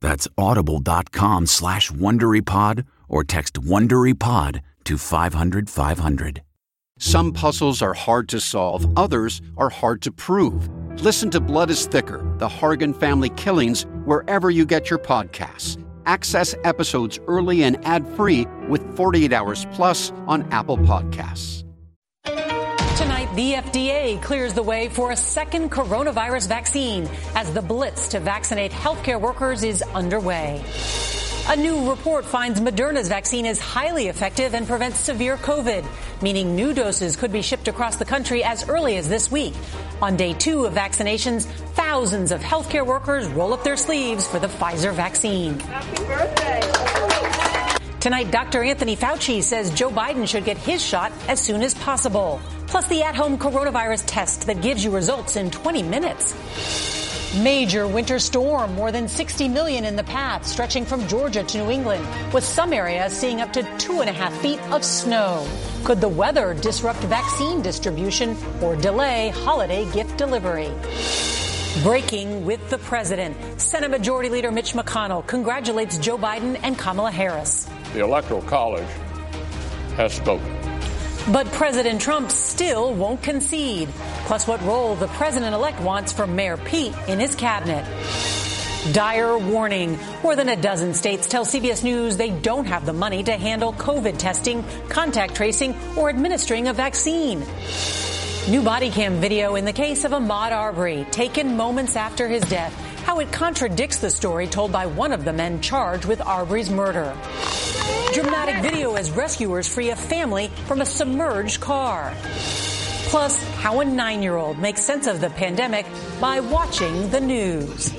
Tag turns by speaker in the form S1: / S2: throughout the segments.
S1: That's audible.com slash WonderyPod or text WonderyPod to 500 500.
S2: Some puzzles are hard to solve, others are hard to prove. Listen to Blood is Thicker, the Hargan family killings, wherever you get your podcasts. Access episodes early and ad-free with 48 Hours Plus on Apple Podcasts.
S3: The FDA clears the way for a second coronavirus vaccine as the blitz to vaccinate healthcare workers is underway. A new report finds Moderna's vaccine is highly effective and prevents severe COVID, meaning new doses could be shipped across the country as early as this week. On day two of vaccinations, thousands of healthcare workers roll up their sleeves for the Pfizer vaccine.
S4: Happy birthday.
S3: Tonight, Dr. Anthony Fauci says Joe Biden should get his shot as soon as possible. Plus, the at-home coronavirus test that gives you results in 20 minutes. Major winter storm, more than 60 million in the path, stretching from Georgia to New England, with some areas seeing up to two and a half feet of snow. Could the weather disrupt vaccine distribution or delay holiday gift delivery? Breaking with the president. Senate Majority Leader Mitch McConnell congratulates Joe Biden and Kamala Harris.
S5: The Electoral College has spoken.
S3: But President Trump still won't concede. Plus, what role the president elect wants for Mayor Pete in his cabinet. Dire warning. More than a dozen states tell CBS News they don't have the money to handle COVID testing, contact tracing, or administering a vaccine. New body cam video in the case of Ahmaud Arbery, taken moments after his death. How it contradicts the story told by one of the men charged with Arbery's murder. Dramatic video as rescuers free a family from a submerged car. Plus, how a nine year old makes sense of the pandemic by watching the news.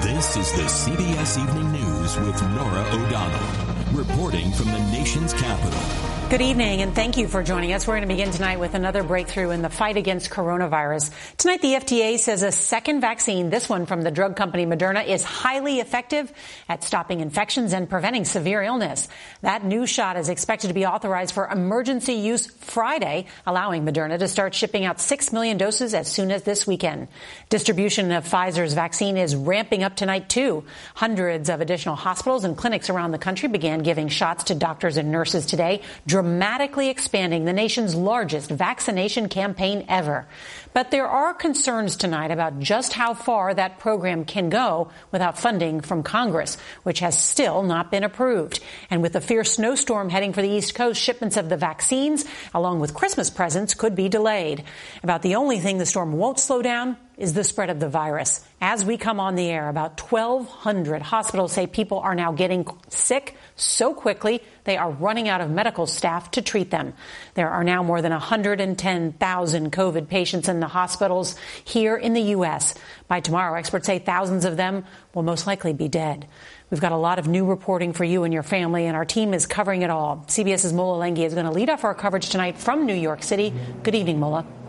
S6: This is the CBS Evening News with Norah O'Donnell, reporting from the nation's capital.
S3: Good evening, and thank you for joining us. We're going to begin tonight with another breakthrough in the fight against coronavirus. Tonight, the FDA says a second vaccine, this one from the drug company Moderna, is highly effective at stopping infections and preventing severe illness. That new shot is expected to be authorized for emergency use Friday, allowing Moderna to start shipping out 6 million doses as soon as this weekend. Distribution of Pfizer's vaccine is ramping up tonight, too. Hundreds of additional hospitals and clinics around the country began giving shots to doctors and nurses today dramatically expanding the nation's largest vaccination campaign ever. But there are concerns tonight about just how far that program can go without funding from Congress, which has still not been approved. And with a fierce snowstorm heading for the East Coast, shipments of the vaccines, along with Christmas presents, could be delayed. About the only thing the storm won't slow down is the spread of the virus. As we come on the air, about 1,200 hospitals say people are now getting sick so quickly they are running out of medical staff to treat them. There are now more than 110,000 COVID patients in the hospitals here in the U.S. By tomorrow, experts say thousands of them will most likely be dead. We've got a lot of new reporting for you and your family, and our team is covering it all. CBS's Mola Lenghi is going to lead off our coverage tonight from New York City. Good evening, Mola.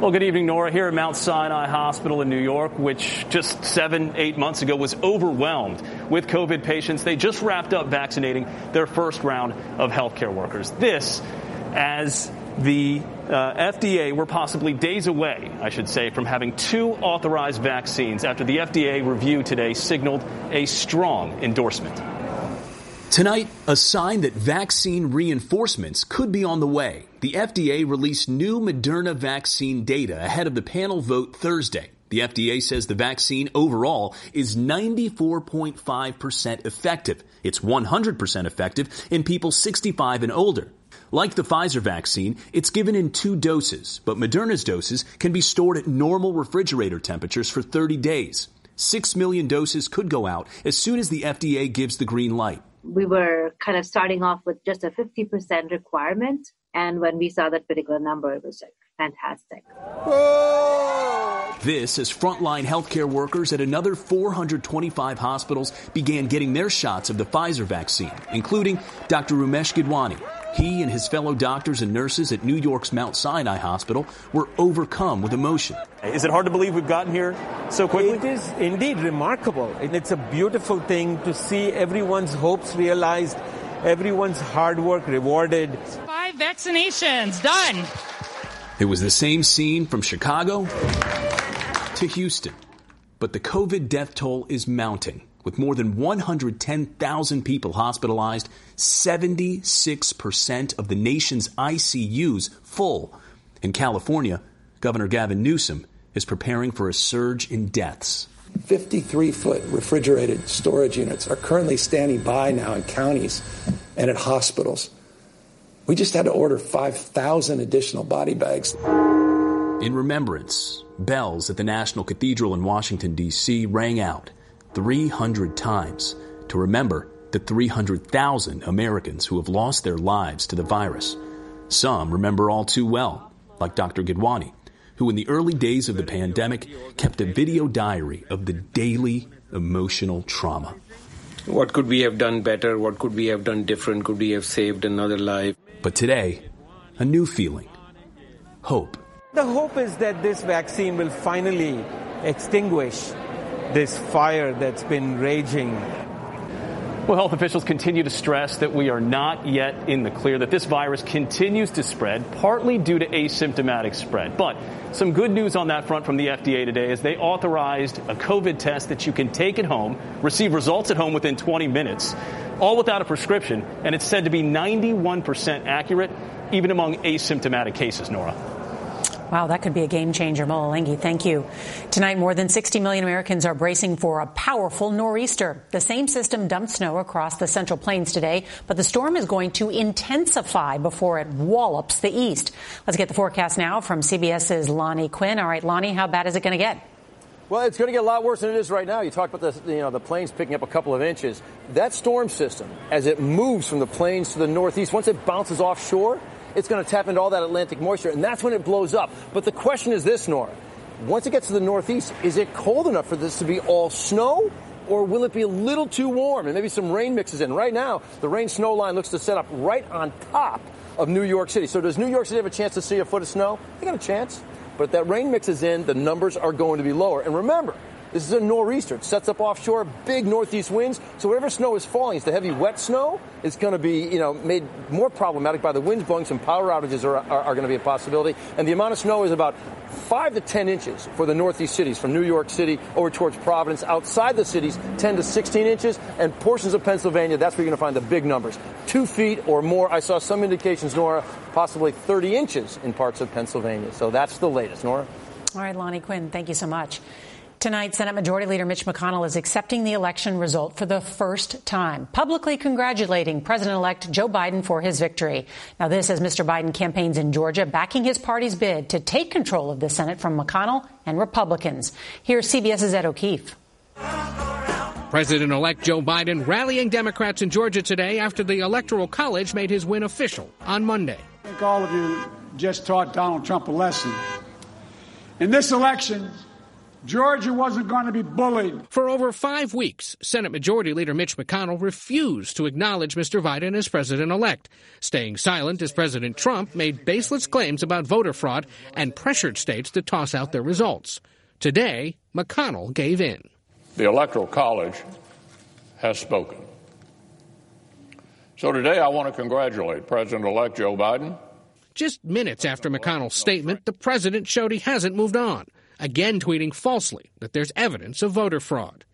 S7: Well, good evening, Norah. Here at Mount Sinai Hospital in New York, which just seven, eight months ago was overwhelmed with COVID patients. They just wrapped up vaccinating their first round of healthcare workers. This as the uh, FDA were possibly days away, I should say, from having two authorized vaccines after the FDA review today signaled a strong endorsement.
S8: Tonight, a sign that vaccine reinforcements could be on the way. The FDA released new Moderna vaccine data ahead of the panel vote Thursday. The FDA says the vaccine overall is 94.5% effective. It's 100% effective in people 65 and older. Like the Pfizer vaccine, it's given in two doses, but Moderna's doses can be stored at normal refrigerator temperatures for 30 days. Six million doses could go out as soon as the FDA gives the green light
S9: we were kind of starting off with just a 50% requirement. And when we saw that particular number, it was like fantastic.
S8: This as frontline healthcare workers at another 425 hospitals began getting their shots of the Pfizer vaccine, including Dr. Rumesh Gidwani, he and his fellow doctors and nurses at New York's Mount Sinai Hospital were overcome with emotion.
S7: Is it hard to believe we've gotten here so quickly?
S10: It is indeed remarkable. And it's a beautiful thing to see everyone's hopes realized, everyone's hard work rewarded.
S11: Five vaccinations done.
S8: It was the same scene from Chicago to Houston. But the COVID death toll is mounting. With more than 110,000 people hospitalized, 76% of the nation's ICUs full. In California, Governor Gavin Newsom is preparing for a surge in deaths.
S12: 53 foot refrigerated storage units are currently standing by now in counties and at hospitals. We just had to order 5,000 additional body bags.
S8: In remembrance, bells at the National Cathedral in Washington, D.C. rang out 300 times to remember the 300,000 Americans who have lost their lives to the virus. Some remember all too well, like Dr. Gidwani, who in the early days of the pandemic kept a video diary of the daily emotional trauma.
S13: What could we have done better? What could we have done different? Could we have saved another life?
S8: But today, a new feeling hope.
S10: The hope is that this vaccine will finally extinguish this fire that's been raging.
S7: Well, health officials continue to stress that we are not yet in the clear, that this virus continues to spread, partly due to asymptomatic spread. But some good news on that front from the FDA today is they authorized a COVID test that you can take at home, receive results at home within 20 minutes, all without a prescription, and it's said to be 91% accurate, even among asymptomatic cases, Norah.
S3: Wow, that could be a game changer. Mola Lenghi. Thank you. Tonight, more than 60 million Americans are bracing for a powerful nor'easter. The same system dumped snow across the central plains today, but the storm is going to intensify before it wallops the east. Let's get the forecast now from CBS's Lonnie Quinn. All right, Lonnie, how bad is it going to get?
S14: Well, it's going to get a lot worse than it is right now. You talked about the, you know, the plains picking up a couple of inches. That storm system, as it moves from the plains to the northeast, once it bounces offshore, it's going to tap into all that Atlantic moisture, and that's when it blows up. But the question is this, Norah. Once it gets to the northeast, is it cold enough for this to be all snow? Or will it be a little too warm and maybe some rain mixes in? Right now, the rain snow line looks to set up right on top of New York City. So does New York City have a chance to see a foot of snow? They got a chance. But if that rain mixes in, the numbers are going to be lower. And remember, this is a nor'easter. It sets up offshore, big northeast winds. So whatever snow is falling, it's the heavy wet snow. It's going to be, you know, made more problematic by the winds blowing. Some power outages are, are, are going to be a possibility. And the amount of snow is about five to 10 inches for the northeast cities, from New York City over towards Providence. Outside the cities, 10 to 16 inches. And portions of Pennsylvania, that's where you're going to find the big numbers. Two feet or more. I saw some indications, Norah, possibly 30 inches in parts of Pennsylvania. So that's the latest, Norah.
S3: All right, Lonnie Quinn, thank you so much. Tonight, Senate Majority Leader Mitch McConnell is accepting the election result for the first time, publicly congratulating President elect Joe Biden for his victory. Now, this as Mr. Biden campaigns in Georgia, backing his party's bid to take control of the Senate from McConnell and Republicans. Here's CBS's Ed O'Keefe.
S15: President elect Joe Biden rallying Democrats in Georgia today after the Electoral College made his win official on Monday.
S16: I think all of you just taught Donald Trump a lesson. In this election, Georgia wasn't going to be bullied.
S15: For over five weeks, Senate Majority Leader Mitch McConnell refused to acknowledge Mr. Biden as president elect, staying silent as President Trump made baseless claims about voter fraud and pressured states to toss out their results. Today, McConnell gave in.
S5: The Electoral College has spoken. So today I want to congratulate President elect Joe Biden.
S15: Just minutes after McConnell's statement, the president showed he hasn't moved on again tweeting falsely that there's evidence of voter fraud.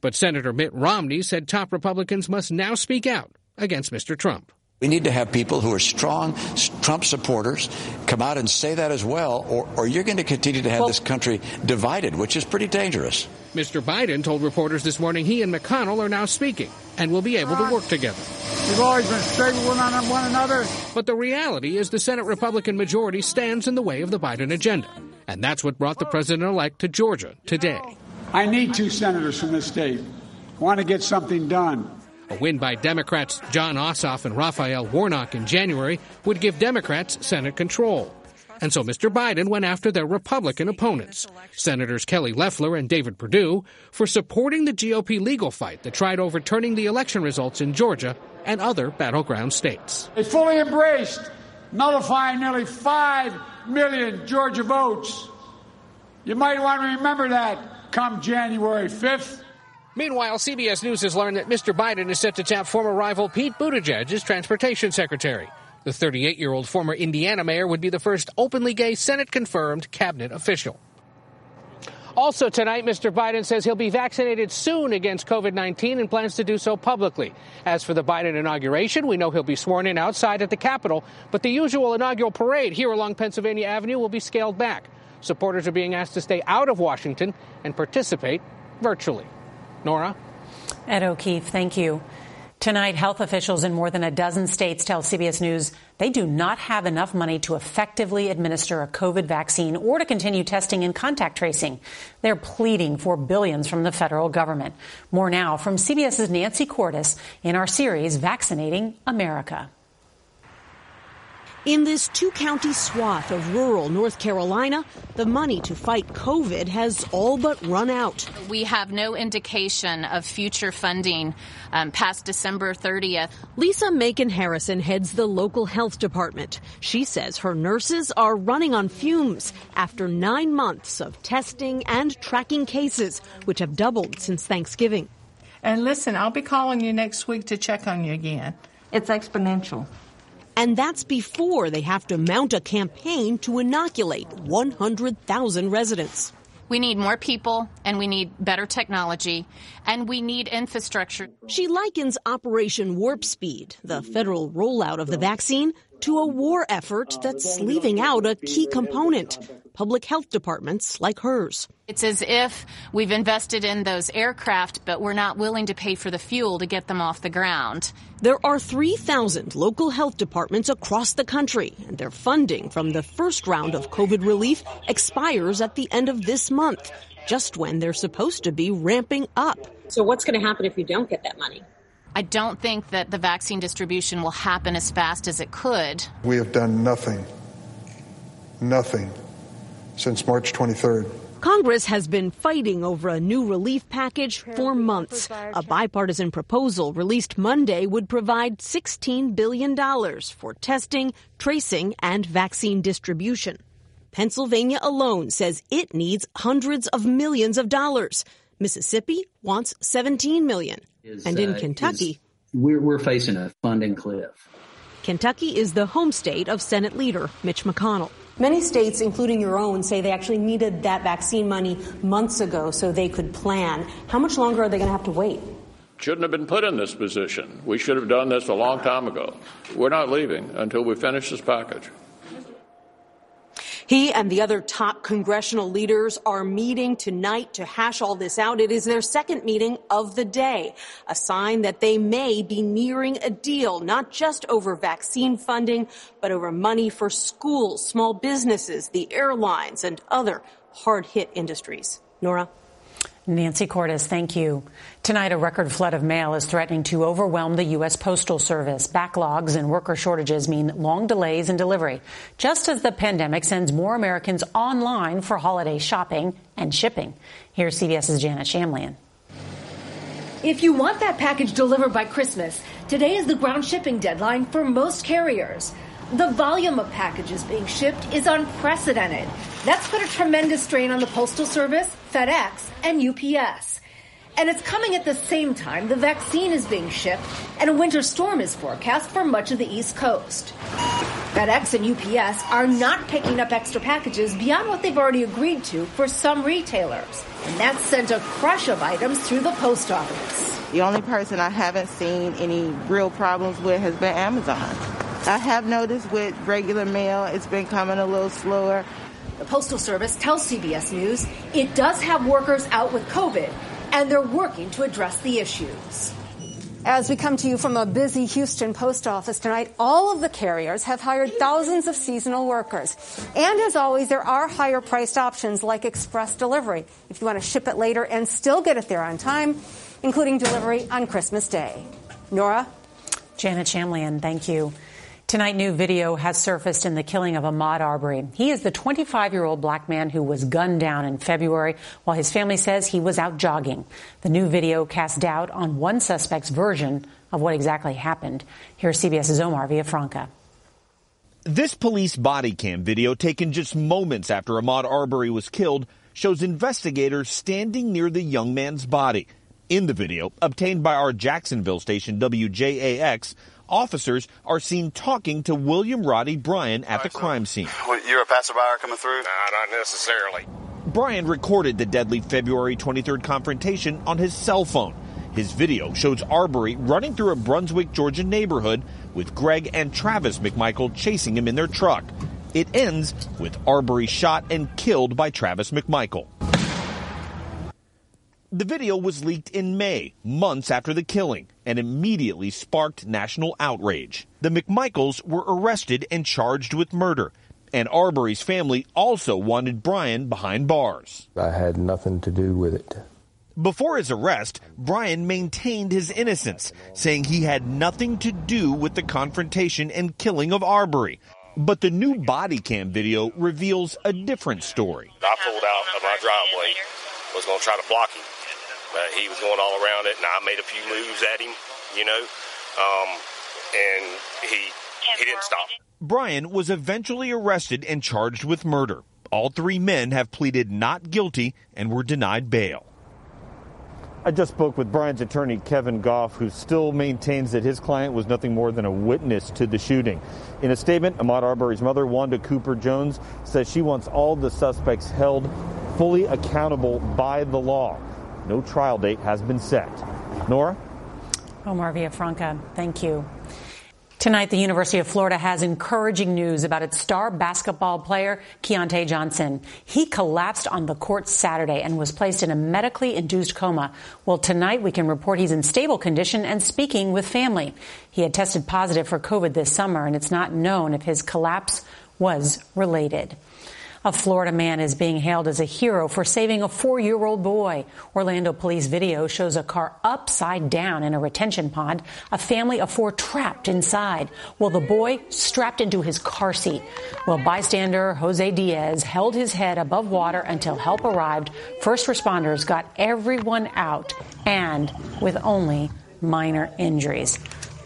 S15: But Senator Mitt Romney said top Republicans must now speak out against Mr. Trump.
S17: We need to have people who are strong Trump supporters come out and say that as well, or, or you're going to continue to have well, this country divided, which is pretty dangerous.
S15: Mr. Biden told reporters this morning he and McConnell are now speaking and will be able to work together.
S16: We've always been straight with one another.
S15: But the reality is the Senate Republican majority stands in the way of the Biden agenda. And that's what brought the president elect to Georgia today.
S16: I need two senators from this state. I want to get something done.
S15: A win by Democrats Jon Ossoff and Raphael Warnock in January would give Democrats Senate control. And so Mr. Biden went after their Republican opponents, Senators Kelly Loeffler and David Perdue, for supporting the GOP legal fight that tried overturning the election results in Georgia and other battleground states.
S16: They fully embraced nullifying nearly 5 million Georgia votes. You might want to remember that come January 5th.
S15: Meanwhile, CBS News has learned that Mr. Biden is set to tap former rival Pete Buttigieg as transportation secretary. The 38 year old former Indiana mayor would be the first openly gay Senate confirmed cabinet official. Also tonight, Mr. Biden says he'll be vaccinated soon against COVID 19 and plans to do so publicly. As for the Biden inauguration, we know he'll be sworn in outside at the Capitol, but the usual inaugural parade here along Pennsylvania Avenue will be scaled back. Supporters are being asked to stay out of Washington and participate virtually. Norah?
S3: Ed O'Keefe, thank you. Tonight, health officials in more than a dozen states tell CBS News they do not have enough money to effectively administer a COVID vaccine or to continue testing and contact tracing. They're pleading for billions from the federal government. More now from CBS's Nancy Cordes in our series, Vaccinating America.
S18: In this two county swath of rural North Carolina, the money to fight COVID has all but run out.
S19: We have no indication of future funding um, past December 30th.
S18: Lisa Macon Harrison heads the local health department. She says her nurses are running on fumes after nine months of testing and tracking cases, which have doubled since Thanksgiving.
S20: And listen, I'll be calling you next week to check on you again.
S21: It's exponential.
S18: And that's before they have to mount a campaign to inoculate 100,000 residents.
S19: We need more people and we need better technology and we need infrastructure.
S18: She likens Operation Warp Speed, the federal rollout of the vaccine, to a war effort that's leaving out a key component public health departments like hers.
S19: It's as if we've invested in those aircraft, but we're not willing to pay for the fuel to get them off the ground.
S18: There are 3,000 local health departments across the country, and their funding from the first round of COVID relief expires at the end of this month, just when they're supposed to be ramping up.
S22: So, what's going to happen if you don't get that money?
S19: I don't think that the vaccine distribution will happen as fast as it could.
S23: We have done nothing, nothing since March 23rd.
S18: Congress has been fighting over a new relief package for months. A bipartisan proposal released Monday would provide $16 billion for testing, tracing, and vaccine distribution. Pennsylvania alone says it needs hundreds of millions of dollars. Mississippi wants 17 million. Is, and in uh, Kentucky, is,
S24: we're, we're facing a funding cliff.
S18: Kentucky is the home state of Senate leader Mitch McConnell.
S25: Many states, including your own, say they actually needed that vaccine money months ago so they could plan. How much longer are they going to have to wait?
S5: Shouldn't have been put in this position. We should have done this a long time ago. We're not leaving until we finish this package.
S25: He and the other top congressional leaders are meeting tonight to hash all this out. It is their second meeting of the day, a sign that they may be nearing a deal, not just over vaccine funding, but over money for schools, small businesses, the airlines, and other hard hit industries. Norah?
S3: Nancy Cordes, thank you. Tonight, a record flood of mail is threatening to overwhelm the U.S. Postal Service. Backlogs and worker shortages mean long delays in delivery, just as the pandemic sends more Americans online for holiday shopping and shipping. Here's CBS's Janet Shamlian.
S26: If you want that package delivered by Christmas, today is the ground shipping deadline for most carriers. The volume of packages being shipped is unprecedented. That's put a tremendous strain on the Postal Service, FedEx, and UPS. And it's coming at the same time the vaccine is being shipped and a winter storm is forecast for much of the East Coast. FedEx and UPS are not picking up extra packages beyond what they've already agreed to for some retailers. And that's sent a crush of items through the post office.
S27: The only person I haven't seen any real problems with has been Amazon. I have noticed with regular mail, it's been coming a little slower.
S26: The Postal Service tells CBS News it does have workers out with COVID, and they're working to address the issues.
S25: As we come to you from a busy Houston post office tonight, all of the carriers have hired thousands of seasonal workers. And as always, there are higher priced options like express delivery if you want to ship it later and still get it there on time, including delivery on Christmas Day. Norah?
S3: Janet Shamlian, thank you. Tonight, new video has surfaced in the killing of Ahmaud Arbery. He is the 25 year old black man who was gunned down in February while his family says he was out jogging. The new video casts doubt on one suspect's version of what exactly happened. Here's CBS's Omar Villafranca.
S28: This police body cam video taken just moments after Ahmaud Arbery was killed shows investigators standing near the young man's body. In the video, obtained by our Jacksonville station WJAX, officers are seen talking to William Roddie Bryan at the crime scene.
S29: You're a passerby coming through? Nah, not necessarily.
S28: Bryan recorded the deadly February 23rd confrontation on his cell phone. His video shows Arbery running through a Brunswick, Georgia neighborhood with Greg and Travis McMichael chasing him in their truck. It ends with Arbery shot and killed by Travis McMichael. The video was leaked in May, months after the killing, and immediately sparked national outrage. The McMichaels were arrested and charged with murder, and Arbery's family also wanted Bryan behind bars.
S30: I had nothing to do with it.
S28: Before his arrest, Bryan maintained his innocence, saying he had nothing to do with the confrontation and killing of Arbery. But the new body cam video reveals a different story.
S29: I pulled out of my driveway, was going to try to block him. Uh, he was going all around it, and I made a few moves at him, you know, um, and he he didn't stop.
S28: Bryan was eventually arrested and charged with murder. All three men have pleaded not guilty and were denied bail.
S21: I just spoke with Bryan's attorney, Kevin Gough, who still maintains that his client was nothing more than a witness to the shooting. In a statement, Ahmaud Arbery's mother, Wanda Cooper Jones, says she wants all the suspects held fully accountable by the law. No trial date has been set. Norah?
S3: Omar Villafranca, thank you. Tonight, the University of Florida has encouraging news about its star basketball player, Keyontae Johnson. He collapsed on the court Saturday and was placed in a medically induced coma. Well, tonight we can report he's in stable condition and speaking with family. He had tested positive for COVID this summer, and it's not known if his collapse was related. A Florida man is being hailed as a hero for saving a four year old boy. Orlando police video shows a car upside down in a retention pond, a family of four trapped inside, while the boy strapped into his car seat. Well, bystander Jose Diaz held his head above water until help arrived. First responders got everyone out and with only minor injuries.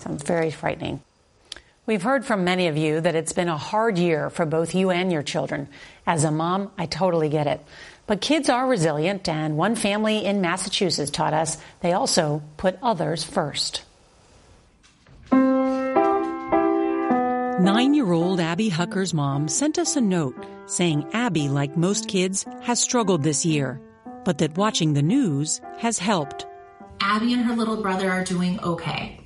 S3: Sounds very frightening. We've heard from many of you that it's been a hard year for both you and your children. As a mom, I totally get it. But kids are resilient, and one family in Massachusetts taught us they also put others first.
S31: Nine year old Abby Hucker's mom sent us a note saying Abby, like most kids, has struggled this year, but that watching the news has helped.
S32: Abby and her little brother are doing okay.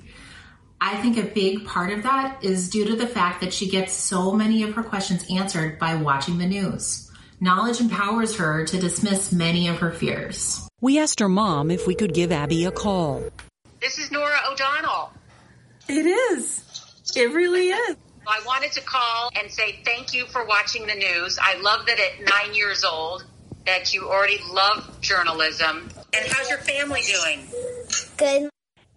S33: I think a big part of that is due to the fact that she gets so many of her questions answered by watching the news. Knowledge empowers her to dismiss many of her fears.
S31: We asked her mom if we could give Abby a call.
S34: This is Norah O'Donnell.
S20: It is. It really is.
S34: I wanted to call and say thank you for watching the news. I love that at nine years old that you already love journalism. And how's your family doing?
S35: Good.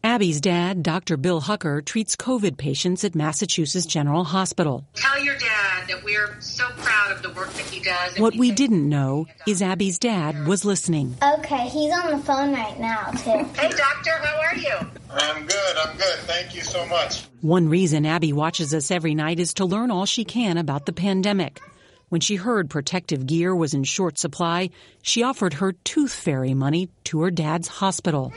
S31: Abby's dad, Dr. Bill Hucker, treats COVID patients at Massachusetts General Hospital.
S34: Tell your dad that we're so proud of the work that he does.
S31: What we didn't know is Abby's dad was listening.
S35: Okay, he's on the phone right now, too.
S34: hey, doctor, how are you?
S36: I'm good. I'm good. Thank you so much.
S31: One reason Abby watches us every night is to learn all she can about the pandemic. When she heard protective gear was in short supply, she offered her tooth fairy money to her dad's hospital.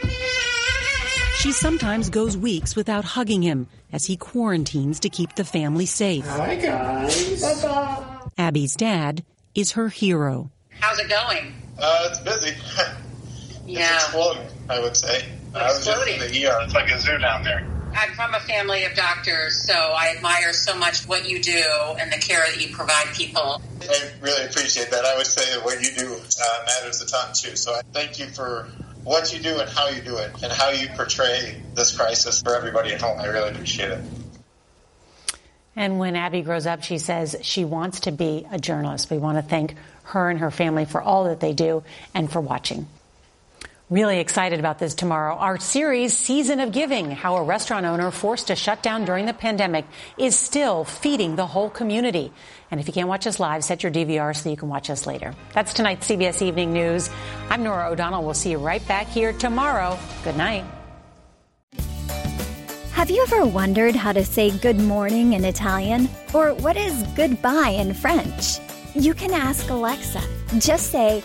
S31: She sometimes goes weeks without hugging him as he quarantines to keep the family safe.
S36: Hi, guys. Bye.
S31: Abby's dad is her hero.
S34: How's it going?
S36: Uh, it's busy.
S34: Yeah.
S36: It's exploding, I would say. I was just in the ER. It's like a zoo down there.
S34: I'm from a family of doctors, so I admire so much what you do and the care that you provide people.
S36: I really appreciate that. I would say that what you do uh, matters a ton, too. So I thank you for what you do and how you do it and how you portray this crisis for everybody at home. I really appreciate it.
S3: And when Abby grows up, she says she wants to be a journalist. We want to thank her and her family for all that they do and for watching. Really excited about this tomorrow. Our series, Season of Giving, how a restaurant owner forced to shut down during the pandemic is still feeding the whole community. And if you can't watch us live, set your DVR so you can watch us later. That's tonight's CBS Evening News. I'm Norah O'Donnell. We'll see you right back here tomorrow. Good night.
S37: Have you ever wondered how to say good morning in Italian? Or what is goodbye in French? You can ask Alexa. Just say,